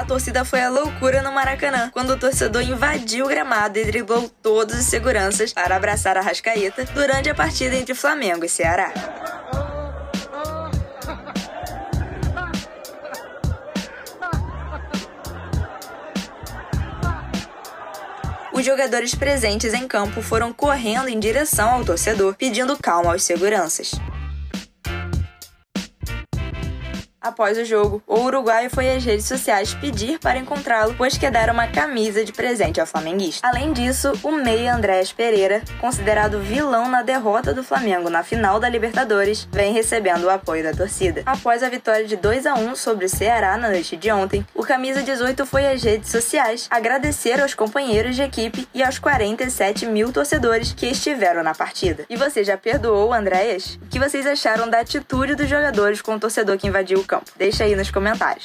A torcida foi a loucura no Maracanã, quando o torcedor invadiu o gramado e driblou todos os seguranças para abraçar a Rascaeta durante a partida entre Flamengo e Ceará. Os jogadores presentes em campo foram correndo em direção ao torcedor, pedindo calma aos seguranças. Após o jogo, o uruguaio foi às redes sociais pedir para encontrá-lo, pois quer dar uma camisa de presente ao flamenguista. Além disso, o meia Andrés Pereira, considerado vilão na derrota do Flamengo na final da Libertadores, vem recebendo o apoio da torcida. Após a vitória de 2 a 1 sobre o Ceará na noite de ontem, o camisa 18 foi às redes sociais agradecer aos companheiros de equipe e aos 47 mil torcedores que estiveram na partida. E você já perdoou o Andréas? O que vocês acharam da atitude dos jogadores com o torcedor que invadiu o campo? Deixa aí nos comentários.